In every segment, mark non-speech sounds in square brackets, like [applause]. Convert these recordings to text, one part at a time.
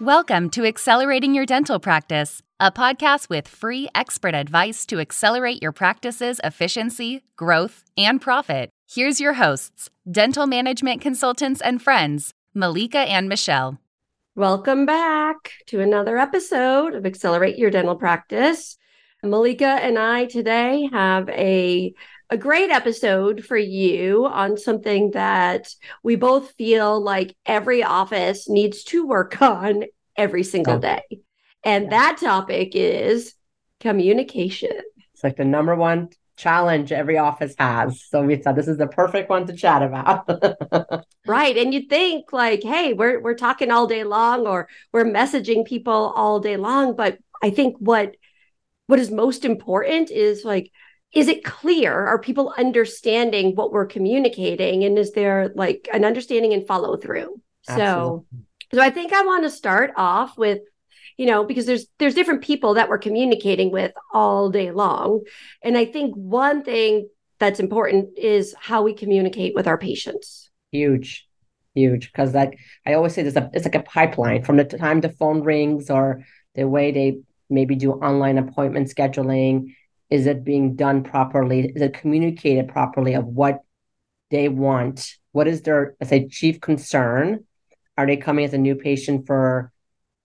Welcome to Accelerating Your Dental Practice, a podcast with free expert advice to accelerate your practice's efficiency, growth, and profit. Here's your hosts, dental management consultants and friends, Malika and Michelle. Welcome back to another episode of Accelerate Your Dental Practice. Malika and I today have a a great episode for you on something that we both feel like every office needs to work on every single oh. day. And yeah. that topic is communication. It's like the number one challenge every office has. So we thought this is the perfect one to chat about. [laughs] right. And you think like, hey, we're we're talking all day long or we're messaging people all day long. But I think what what is most important is like is it clear? Are people understanding what we're communicating? And is there like an understanding and follow through so so i think i want to start off with you know because there's there's different people that we're communicating with all day long. And i think one thing that's important is how we communicate with our patients. Huge huge. Because like i always say there's a it's like a pipeline. From the time the phone rings or the way they maybe do online appointment scheduling is it being done properly? Is it communicated properly of what they want? What is their, say, chief concern? Are they coming as a new patient for,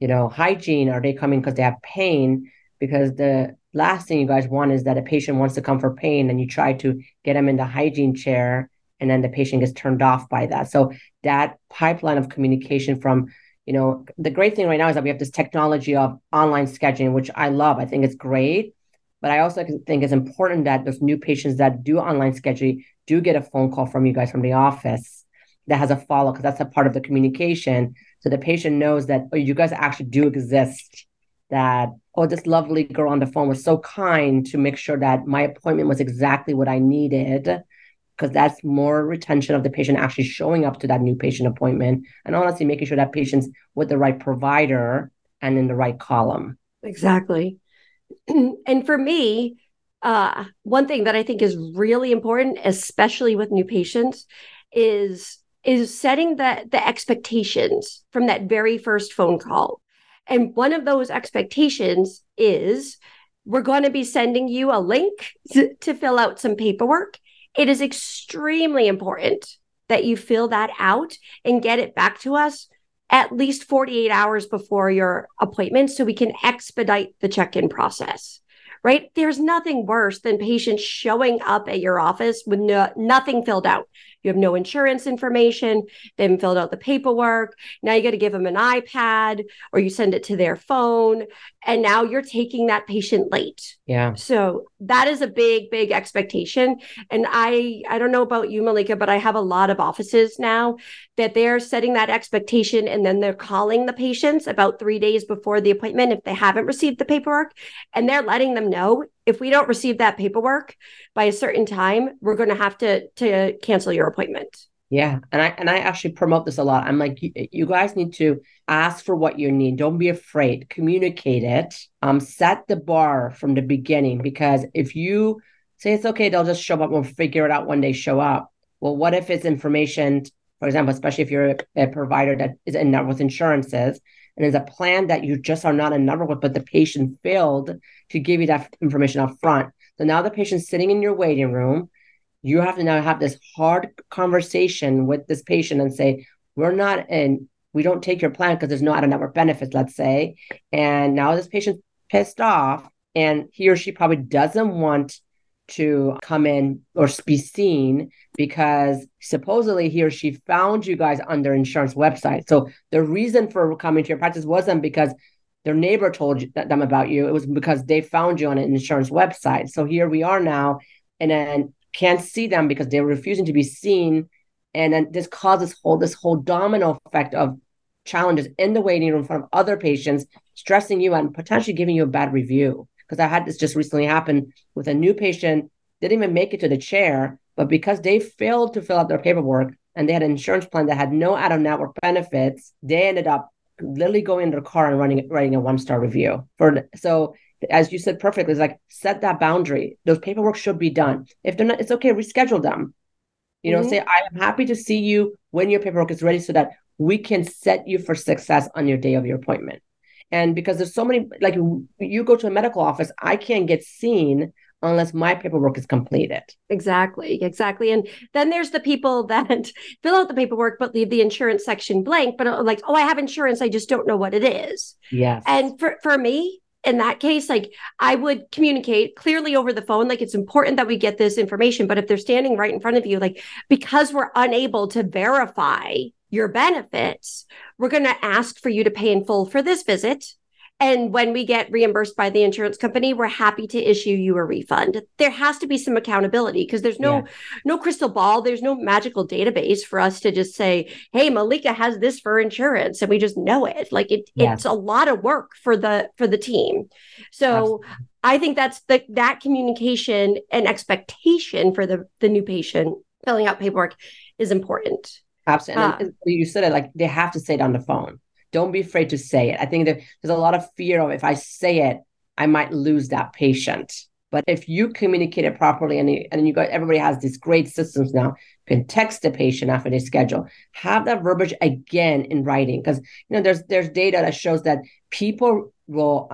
you know, hygiene? Are they coming because they have pain? Because the last thing you guys want is that a patient wants to come for pain and you try to get them in the hygiene chair and then the patient gets turned off by that. So that pipeline of communication from, you know, the great thing right now is that we have this technology of online scheduling, which I love. I think it's great. But I also think it's important that those new patients that do online scheduling do get a phone call from you guys from the office that has a follow because that's a part of the communication. So the patient knows that oh, you guys actually do exist. That oh, this lovely girl on the phone was so kind to make sure that my appointment was exactly what I needed. Because that's more retention of the patient actually showing up to that new patient appointment, and honestly making sure that patient's with the right provider and in the right column. Exactly. [clears throat] and for me, uh, one thing that I think is really important, especially with new patients, is is setting the the expectations from that very first phone call. And one of those expectations is we're going to be sending you a link to, to fill out some paperwork. It is extremely important that you fill that out and get it back to us at least 48 hours before your appointment so we can expedite the check in process right? There's nothing worse than patients showing up at your office with no, nothing filled out. You have no insurance information. They haven't filled out the paperwork. Now you got to give them an iPad or you send it to their phone. And now you're taking that patient late. Yeah. So that is a big, big expectation. And I, I don't know about you, Malika, but I have a lot of offices now that they're setting that expectation and then they're calling the patients about three days before the appointment if they haven't received the paperwork. And they're letting them know if we don't receive that paperwork by a certain time, we're going to have to to cancel your appointment. Yeah, and I and I actually promote this a lot. I'm like, you, guys need to ask for what you need. Don't be afraid. Communicate it. Um, set the bar from the beginning because if you say it's okay, they'll just show up. We'll figure it out when they show up. Well, what if it's information? For example, especially if you're a, a provider that is in with insurances, and there's a plan that you just are not in number with, but the patient failed to give you that information up front. So now the patient's sitting in your waiting room. You have to now have this hard conversation with this patient and say, we're not in, we don't take your plan because there's no out of network benefits, let's say. And now this patient's pissed off and he or she probably doesn't want to come in or be seen because supposedly he or she found you guys on their insurance website. So the reason for coming to your practice wasn't because their neighbor told them about you. It was because they found you on an insurance website. So here we are now, and then can't see them because they're refusing to be seen. And then this causes whole this whole domino effect of challenges in the waiting room in front of other patients, stressing you and potentially giving you a bad review because I had this just recently happen with a new patient, didn't even make it to the chair, but because they failed to fill out their paperwork and they had an insurance plan that had no out of network benefits, they ended up literally going in their car and running writing a one star review. For so as you said perfectly, it's like set that boundary. Those paperwork should be done. If they're not, it's okay, reschedule them. You know, mm-hmm. say, I am happy to see you when your paperwork is ready so that we can set you for success on your day of your appointment. And because there's so many, like you go to a medical office, I can't get seen unless my paperwork is completed. Exactly, exactly. And then there's the people [laughs] that fill out the paperwork but leave the insurance section blank, but uh, like, oh, I have insurance, I just don't know what it is. Yes. And for for me, in that case, like I would communicate clearly over the phone. Like it's important that we get this information. But if they're standing right in front of you, like because we're unable to verify your benefits, we're going to ask for you to pay in full for this visit. And when we get reimbursed by the insurance company, we're happy to issue you a refund. There has to be some accountability because there's no yeah. no crystal ball, there's no magical database for us to just say, "Hey, Malika has this for insurance," and we just know it. Like it, it's a lot of work for the for the team. So Absolutely. I think that's the that communication and expectation for the the new patient filling out paperwork is important. Absolutely. And ah. you said it like they have to say it on the phone. Don't be afraid to say it. I think that there's a lot of fear of if I say it, I might lose that patient. But if you communicate it properly and, and you got everybody has these great systems now, you can text the patient after they schedule, have that verbiage again in writing. Because you know, there's there's data that shows that people will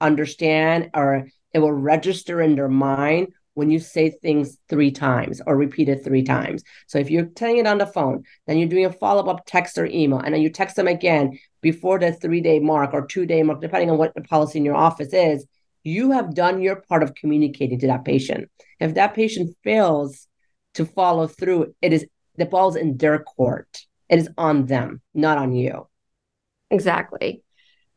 understand or it will register in their mind when you say things three times or repeat it three times. So if you're telling it on the phone, then you're doing a follow up text or email, and then you text them again before the three day mark or two day mark, depending on what the policy in your office is, you have done your part of communicating to that patient. If that patient fails to follow through, it is the ball's in their court. It is on them, not on you. Exactly.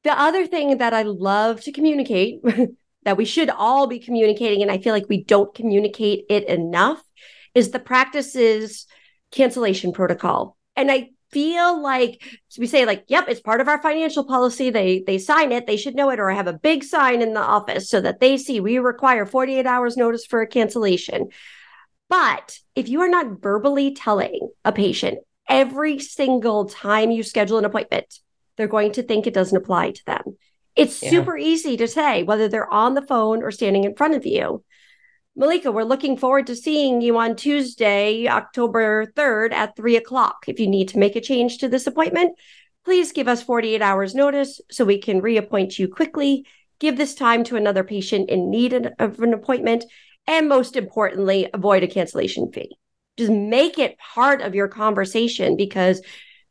The other thing that I love to communicate [laughs] that we should all be communicating, and I feel like we don't communicate it enough, is the practices cancellation protocol. And I feel like we say like yep it's part of our financial policy. They they sign it. They should know it or I have a big sign in the office so that they see we require 48 hours notice for a cancellation. But if you are not verbally telling a patient every single time you schedule an appointment they're going to think it doesn't apply to them it's yeah. super easy to say whether they're on the phone or standing in front of you. Malika, we're looking forward to seeing you on Tuesday, October 3rd at 3 o'clock. If you need to make a change to this appointment, please give us 48 hours notice so we can reappoint you quickly, give this time to another patient in need of an appointment, and most importantly, avoid a cancellation fee. Just make it part of your conversation because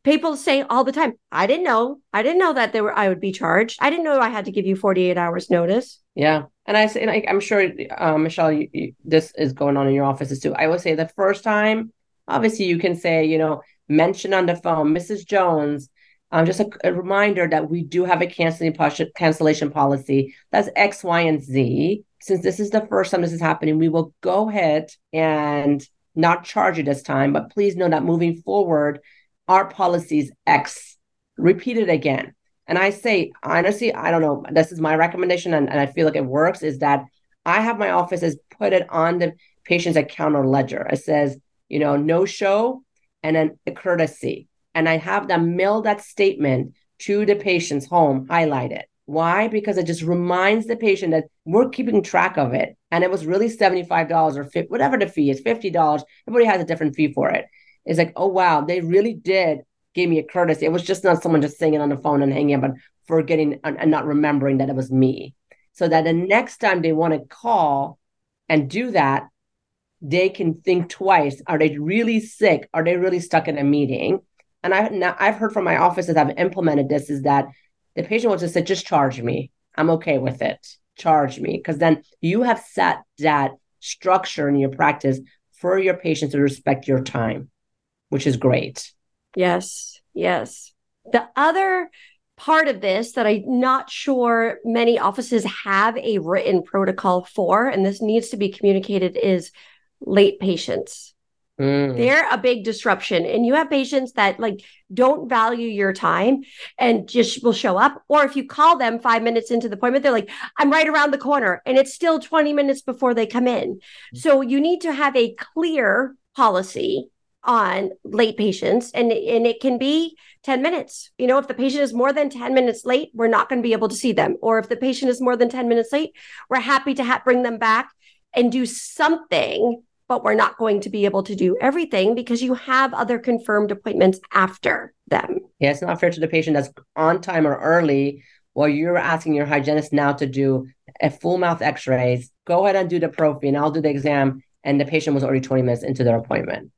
people say all the time, I didn't know. I didn't know that there were I would be charged. I didn't know I had to give you 48 hours notice. Yeah. And I say, like, I'm sure, um, Michelle, you, you, this is going on in your offices too. I would say the first time, obviously, you can say, you know, mention on the phone, Mrs. Jones, um, just a, a, reminder that we do have a canceling cancellation policy. That's X, Y, and Z. Since this is the first time this is happening, we will go ahead and not charge you this time. But please know that moving forward, our policies X. Repeat it again. And I say, honestly, I don't know. This is my recommendation, and, and I feel like it works. Is that I have my offices put it on the patient's account or ledger. It says, you know, no show and then a courtesy. And I have them mail that statement to the patient's home, highlight it. Why? Because it just reminds the patient that we're keeping track of it. And it was really $75 or 50, whatever the fee is, $50. Everybody has a different fee for it. It's like, oh wow, they really did give me a courtesy. It was just not someone just singing on the phone and hanging up and forgetting and, not remembering that it was me. So that the next time they want to call and do that, they can think twice. Are they really sick? Are they really stuck in a meeting? And I now I've heard from my offices that have implemented this is that the patient will just say, just charge me. I'm okay with it. Charge me. Because then you have set that structure in your practice for your patients to respect your time which is great. Yes, yes. The other part of this that I'm not sure many offices have a written protocol for, and this needs to be communicated, is late patients. Mm. They're a big disruption. And you have patients that like don't value your time and just will show up. Or if you call them five minutes into the appointment, they're like, I'm right around the corner. And it's still 20 minutes before they come in. Mm. So you need to have a clear policy on late patients and and it can be 10 minutes you know if the patient is more than 10 minutes late we're not going to be able to see them or if the patient is more than 10 minutes late we're happy to ha- bring them back and do something but we're not going to be able to do everything because you have other confirmed appointments after them. Yeah, it's not fair to the patient that's on time or early while you're asking your hygienist now to do a full mouth x-rays. Go ahead and do the prophy and I'll do the exam. And the patient was already 20 minutes into their appointment.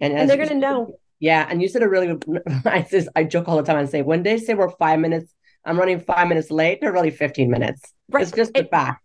And, and they're going to know. Yeah. And you said a really, [laughs] I, just, I joke all the time and say, when they say we're five minutes, I'm running five minutes late, they're really 15 minutes. Right. It's just a fact.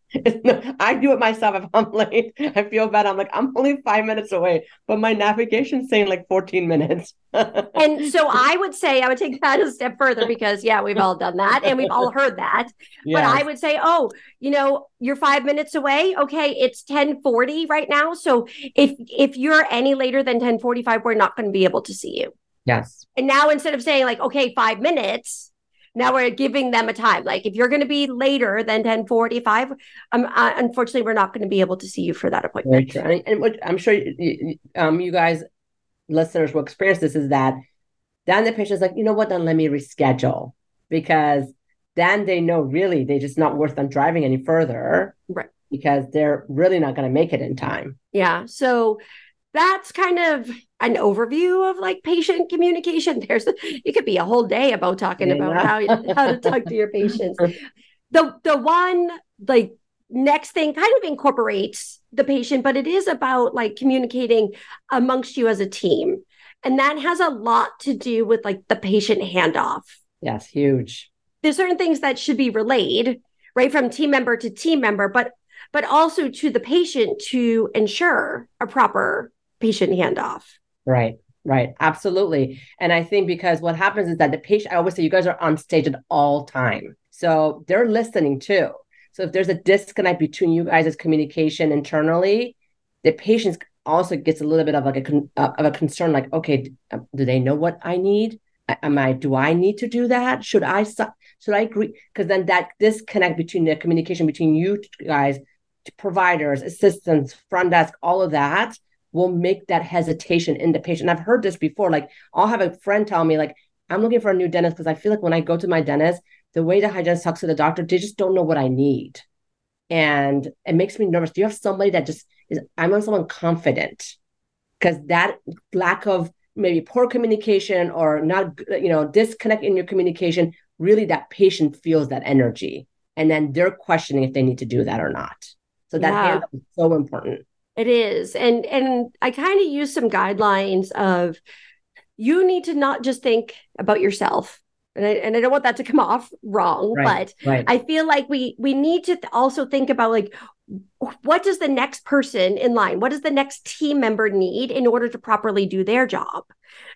I do it myself if I'm late. I feel bad. I'm like, I'm only five minutes away, but my navigation's saying like 14 minutes. [laughs] and so I would say I would take that a step further because yeah, we've all done that and we've all [laughs] heard that. Yes. But I would say, oh, you know, you're five minutes away. Okay, it's 1040 right now. So if if you're any later than 1045, we're not going to be able to see you. Yes. And now instead of saying like, okay, five minutes, now we're giving them a time. Like if you're going to be later than 1045, um, uh, unfortunately, we're not going to be able to see you for that appointment. And, and I'm sure you, um, you guys, listeners will experience this is that then the patient's like, you know what, then let me reschedule because then they know really they're just not worth them driving any further. Right. Because they're really not going to make it in time. Yeah. So that's kind of an overview of like patient communication. [laughs] There's it could be a whole day about talking yeah. about how how to talk to your patients. [laughs] The the one like next thing kind of incorporates the patient, but it is about like communicating amongst you as a team. And that has a lot to do with like the patient handoff. Yes, huge. There's certain things that should be relayed, right, from team member to team member, but but also to the patient to ensure a proper patient handoff. Right. Right. Absolutely. And I think because what happens is that the patient, I always say you guys are on stage at all time. So they're listening too. So if there's a disconnect between you guys' communication internally, the patient also gets a little bit of like a uh, of a concern, like, okay, uh, do they know what I need? Am I? Do I need to do that? Should I? Should I agree? Because then that disconnect between the communication between you guys, providers, assistants, front desk, all of that will make that hesitation in the patient. And I've heard this before. Like I'll have a friend tell me, like, I'm looking for a new dentist because I feel like when I go to my dentist, the way the hygienist talks to the doctor, they just don't know what I need. And it makes me nervous. Do you have somebody that just is, I want someone confident because that lack of maybe poor communication or not, you know, disconnect in your communication, really that patient feels that energy. And then they're questioning if they need to do that or not. So that yeah. is so important. It is. And and I kind of use some guidelines of you need to not just think about yourself. And I, and I don't want that to come off wrong, right, but right. I feel like we we need to also think about like what does the next person in line what does the next team member need in order to properly do their job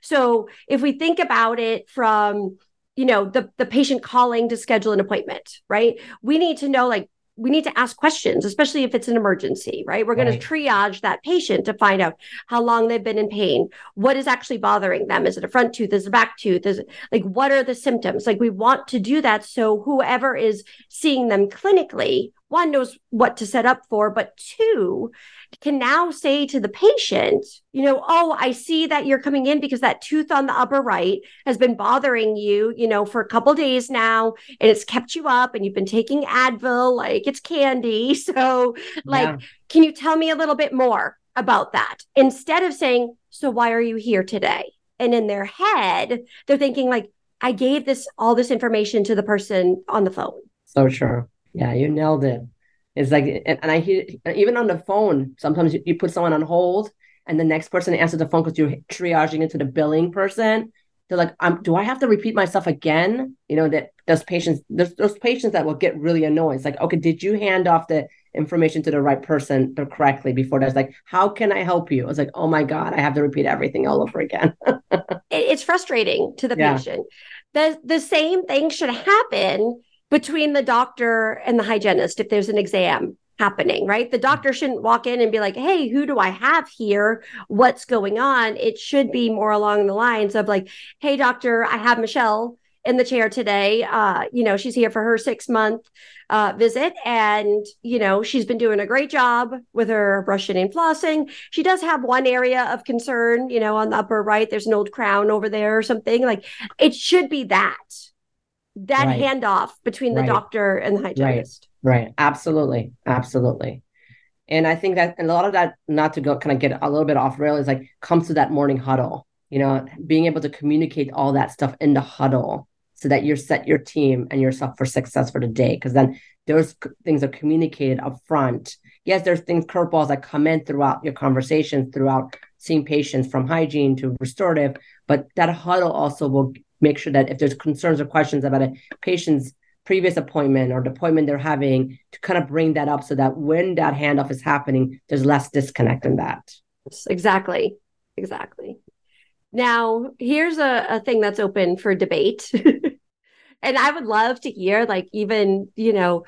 so if we think about it from you know the the patient calling to schedule an appointment right we need to know like we need to ask questions, especially if it's an emergency, right? We're right. going to triage that patient to find out how long they've been in pain, what is actually bothering them. Is it a front tooth? Is it a back tooth? Is it like what are the symptoms? Like we want to do that so whoever is seeing them clinically, one knows what to set up for, but two can now say to the patient, you know, oh, I see that you're coming in because that tooth on the upper right has been bothering you, you know, for a couple days now and it's kept you up and you've been taking Advil like it's candy. [laughs] So, like, yeah. can you tell me a little bit more about that? Instead of saying, so why are you here today? And in their head, they're thinking like, I gave this all this information to the person on the phone. Oh, so true. Yeah, you nailed it. It's like, and, and I hear even on the phone, sometimes you, you put someone on hold and the next person answers the phone because you're triaging into the billing person. They're like, um, do I have to repeat myself again? You know, that those patients, there's those patients that will get really annoyed. It's like, okay, did you hand off the information to the right person correctly before that's like, how can I help you? It's like, oh my God, I have to repeat everything all over again. [laughs] it's frustrating to the yeah. patient. The the same thing should happen between the doctor and the hygienist if there's an exam happening, right? The doctor shouldn't walk in and be like, hey, who do I have here? What's going on? It should be more along the lines of like, hey, doctor, I have Michelle in the chair today. Uh, you know, she's here for her six month uh, visit, and you know, she's been doing a great job with her brushing and flossing. She does have one area of concern, you know, on the upper right. There's an old crown over there or something. Like, it should be that that right. handoff between the right. doctor and the hygienist. Right. right. Absolutely. Absolutely. And I think that and a lot of that, not to go kind of get a little bit off rail, is like comes to that morning huddle. You know, being able to communicate all that stuff in the huddle so that you're set your team and yourself for success for the day. Because then those things are communicated up front. Yes, there's things curveballs that come in throughout your conversations, throughout seeing patients from hygiene to restorative, but that huddle also will make sure that if there's concerns or questions about a patient's previous appointment or the appointment they're having to kind of bring that up so that when that handoff is happening, there's less disconnect in that. Exactly. Exactly. Now, here's a, a thing that's open for debate. [laughs] and I would love to hear, like, even, you know,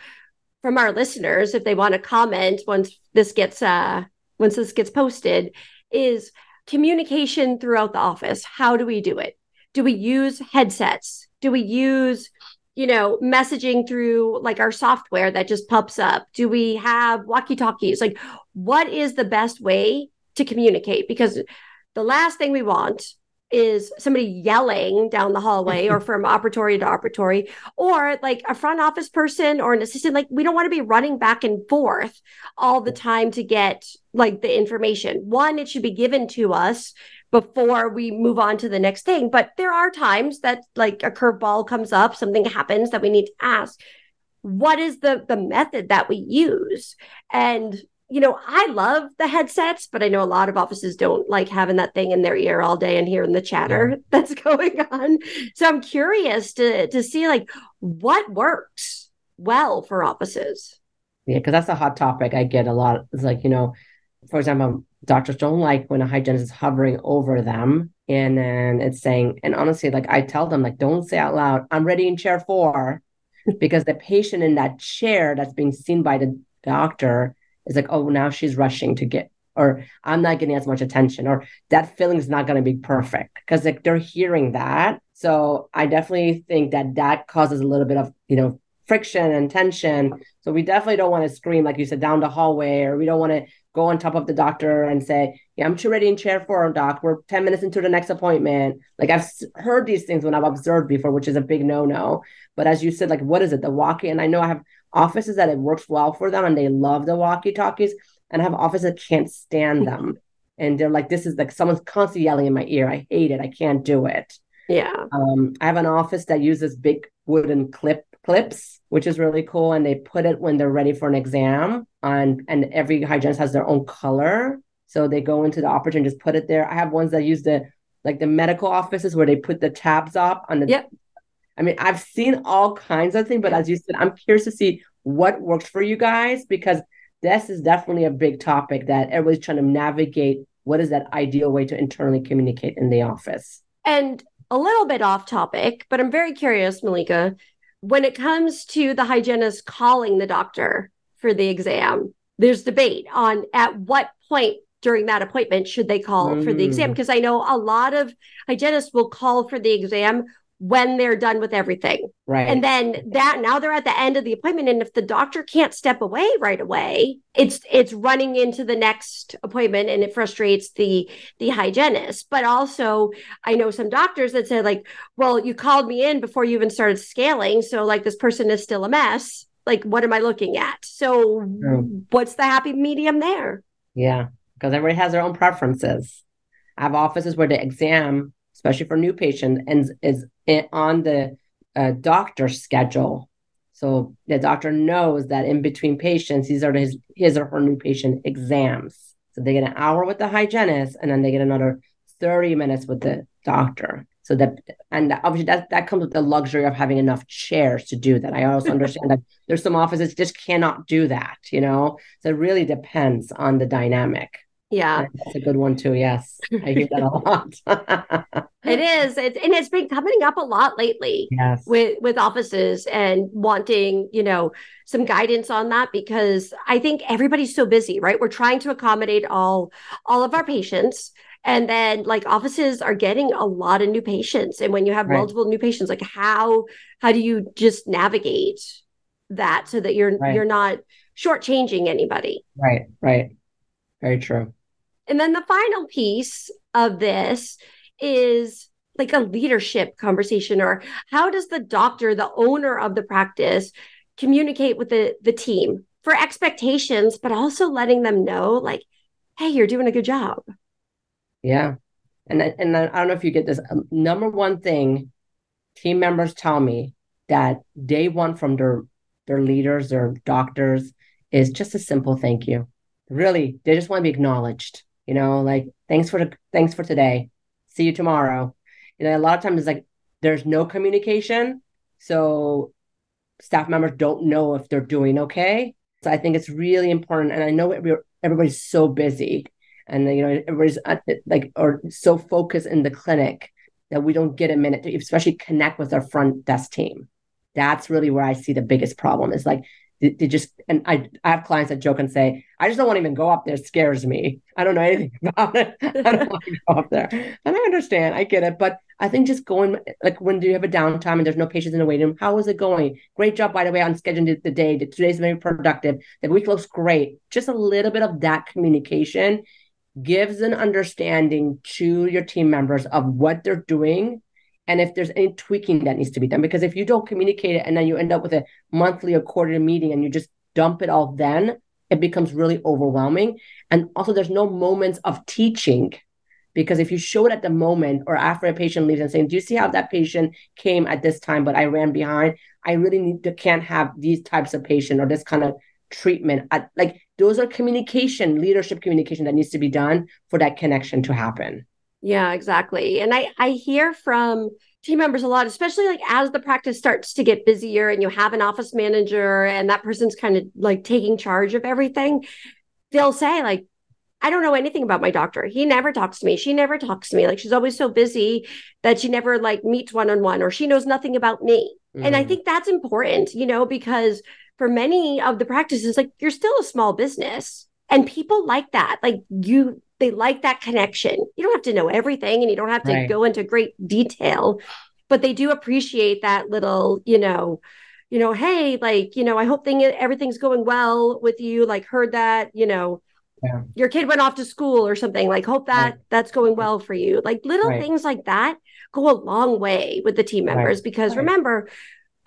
from our listeners, if they want to comment once this gets uh once this gets posted, is communication throughout the office. How do we do it? Do we use headsets? Do we use you know, messaging through like our software that just pops up? Do we have walkie talkies? Like, what is the best way to communicate? Because the last thing we want is somebody yelling down the hallway or [laughs] from operatory to operatory or like a front office person or an assistant like we don't want to be running back and forth all the time to get like the information one it should be given to us before we move on to the next thing. But there are times that like a curveball comes up, something happens that we need to ask, what is the the method that we use? And you know, I love the headsets, but I know a lot of offices don't like having that thing in their ear all day and hearing the chatter yeah. [laughs] that's going on. So I'm curious to to see like what works well for offices. Yeah, because that's a hot topic I get a lot. It's like, you know, for example, doctors don't like when a hygienist is hovering over them. And then it's saying and honestly like i tell them like don't say out loud i'm ready in chair four [laughs] because the patient in that chair that's being seen by the doctor is like oh now she's rushing to get or i'm not getting as much attention or that feeling is not going to be perfect because like they're hearing that. So i definitely think that that causes a little bit of you know friction and tension so we definitely don't want to scream like you said down the hallway or we don't want to go on top of the doctor and say, Yeah, I'm too ready in chair four, doc. We're 10 minutes into the next appointment. Like I've heard these things when I've observed before, which is a big no no. But as you said, like, what is it? The walkie. And I know I have offices that it works well for them and they love the walkie talkies. And I have offices that can't stand them. And they're like, this is like someone's constantly yelling in my ear. I hate it. I can't do it. Yeah. Um, I have an office that uses big wooden clip clips, which is really cool. And they put it when they're ready for an exam. On and every hygienist has their own color. So they go into the operator and just put it there. I have ones that use the like the medical offices where they put the tabs up on the yep. I mean, I've seen all kinds of things, but as you said, I'm curious to see what works for you guys because this is definitely a big topic that everybody's trying to navigate. What is that ideal way to internally communicate in the office? And a little bit off topic, but I'm very curious, Malika when it comes to the hygienist calling the doctor for the exam, there's debate on at what point during that appointment should they call mm. for the exam because mm. I know a lot of hygienists will call for the exam when they're done with everything. Right. And then that now they're at the end of the appointment and if the doctor can't step away right away, it's it's running into the next appointment and it frustrates the the hygienist. But also I know some doctors that said like, well, you called me in before you even started scaling, so like this person is still a mess. Like what am I looking at? So what's the happy medium there? Yeah, because everybody has their own preferences. I have offices where the exam especially for new patients, and is on the uh, doctor's schedule. So the doctor knows that in between patients, these are his his or her new patient exams. So they get an hour with the hygienist, and then they get another thirty minutes with the doctor. So that and obviously that that comes with the luxury of having enough chairs to do that. I also understand that there's some offices just cannot do that, you know. So it really depends on the dynamic. Yeah. That's a good one too. Yes. I hear that a [laughs] lot. it is. It's, and it's been coming up a lot lately yes. with, with offices and wanting, you know, some guidance on that because I think everybody's so busy, right? We're trying to accommodate all, all of our patients. And then like offices are getting a lot of new patients. And when you have right. multiple new patients, like how, how do you just navigate that so that you're, right. you're not shortchanging anybody? Right. Right. Very true. And then the final piece of this is like a leadership conversation or how does the doctor, the owner of the practice, communicate with the, the team for expectations, but also letting them know, like, hey, you're doing a good job. Yeah. And, and I don't know if you get this. Um, number one thing team members tell me that they want from their their leaders, their doctors, is just a simple thank you. Really, they just want to be acknowledged. You know, like thanks for the thanks for today. See you tomorrow. You know, a lot of times it's like there's no communication, so staff members don't know if they're doing okay. So I think it's really important. And I know everybody's so busy, and you know everybody's uh, like or so focused in the clinic that we don't get a minute to especially connect with our front desk team. That's really where I see the biggest problem is like they, just and I I have clients that joke and say, I just don't want to even go up there. It scares me. I don't know anything [laughs] about it. I don't want to go up there. And I understand, I get it. But I think just going like when do you have a downtime and there's no patients in the waiting room, how is it going? Great job, by the way, on scheduling the day. Today's very productive. The week looks great. Just a little bit of that communication gives an understanding to your team members of what they're doing and if there's any tweaking that needs to be done. Because if you don't communicate it and then you end up with a monthly or quarterly meeting and you just dump it all then, it becomes really overwhelming. And also, there's no moments of teaching. Because if you show it at the moment or after a patient leaves and saying, Do you see how that patient came at this time, but I ran behind? I really need to can't have these types of patient or this kind of treatment. At, like those are communication, leadership communication that needs to be done for that connection to happen. Yeah, exactly. And I I hear from team members a lot, especially like as the practice starts to get busier and you have an office manager and that person's kind of like taking charge of everything. They'll say like I don't know anything about my doctor. He never talks to me. She never talks to me. Like she's always so busy that she never like meets one on one or she knows nothing about me. Mm. And I mm. think that's important, you know, because for many of the practices like you're still a small business and people like that. Like you they like that connection. You don't have to know everything and you don't have to right. go into great detail, but they do appreciate that little, you know, you know, hey, like, you know, I hope thing everything's going well with you. Like heard that, you know, yeah. your kid went off to school or something. Like hope that right. that's going well for you. Like little right. things like that go a long way with the team members because remember,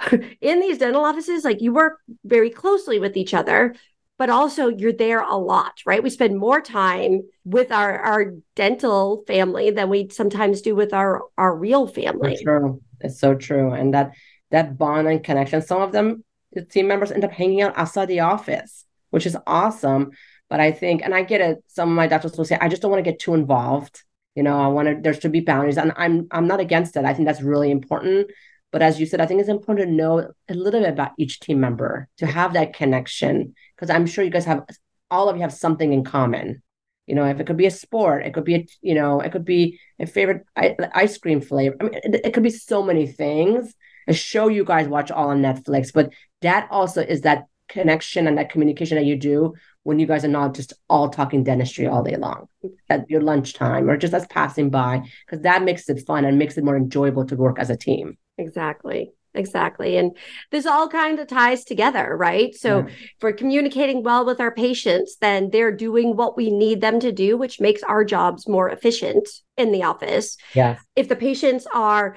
[laughs] in these dental offices, like you work very closely with each other but also you're there a lot, right? We spend more time with our our dental family than we sometimes do with our our real family. It's true. It's so true. And that that bond and connection, some of them the team members end up hanging out outside the office, which is awesome. But I think, and I get it, some of my doctors will say, I just don't want to get too involved. You know, I want to there should be boundaries. And I'm I'm not against it. I think that's really important. But as you said, I think it's important to know a little bit about each team member to have that connection because I'm sure you guys have all of you have something in common. You know, if it could be a sport, it could be a, you know, it could be a favorite ice cream flavor. I mean, it, it could be so many things. A show you guys watch all on Netflix, but that also is that connection and that communication that you do when you guys are not just all talking dentistry all day long at your lunchtime or just as passing by, because that makes it fun and makes it more enjoyable to work as a team. Exactly. Exactly. And this all kind of ties together, right? So, yeah. if we're communicating well with our patients, then they're doing what we need them to do, which makes our jobs more efficient in the office. Yeah. If the patients are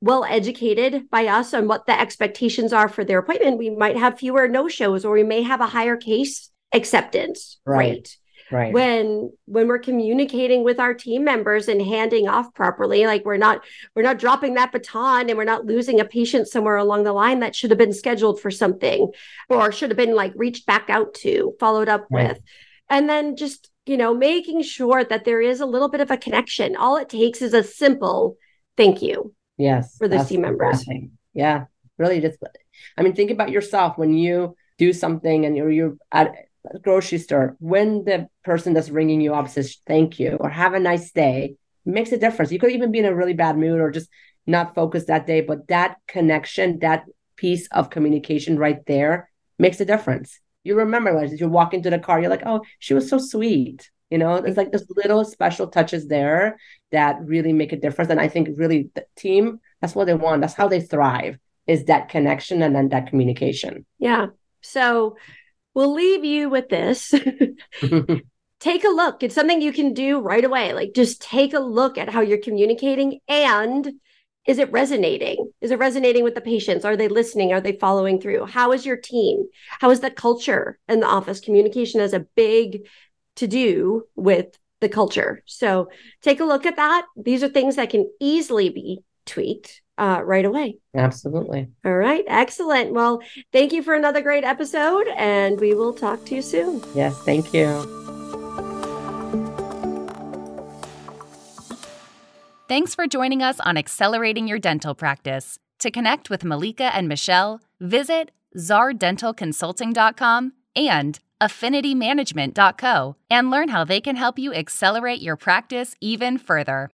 well educated by us on what the expectations are for their appointment, we might have fewer no shows or we may have a higher case acceptance right. rate right. when when we're communicating with our team members and handing off properly like we're not we're not dropping that baton and we're not losing a patient somewhere along the line that should have been scheduled for something or should have been like reached back out to followed up right. with. And then just you know making sure that there is a little bit of a connection. All it takes is a simple thank you yes for the team members. yeah really just i mean think about yourself when you do something and you're, you're at grocery store, when the person that's ringing you up says thank you or have a nice day, makes a difference. You could even be in a really bad mood or just not focused that day, but that connection, that piece of communication right there makes a difference. You remember as you walk into the car, you're like, oh, she was so sweet. You know, it's like those little special touches there that really make a difference. And I think really the team, that's what they want. That's how they thrive is that connection and then that communication. Yeah. So we'll leave you with this. [laughs] [laughs] take a look. It's something you can do right away. Like just take a look at how you're communicating and is it resonating? Is it resonating with the patients? Are they listening? Are they following through? How is your team? How is the culture in the office? Communication is a big to do with the culture. So take a look at that. These are things that can easily be tweaked uh, right away. Absolutely. All right. Excellent. Well, thank you for another great episode, and we will talk to you soon. Yes. Thank you. Thanks for joining us on Accelerating Your Dental Practice. To connect with Malika and Michelle, visit zardentalconsulting.com and affinitymanagement.co and learn how they can help you accelerate your practice even further.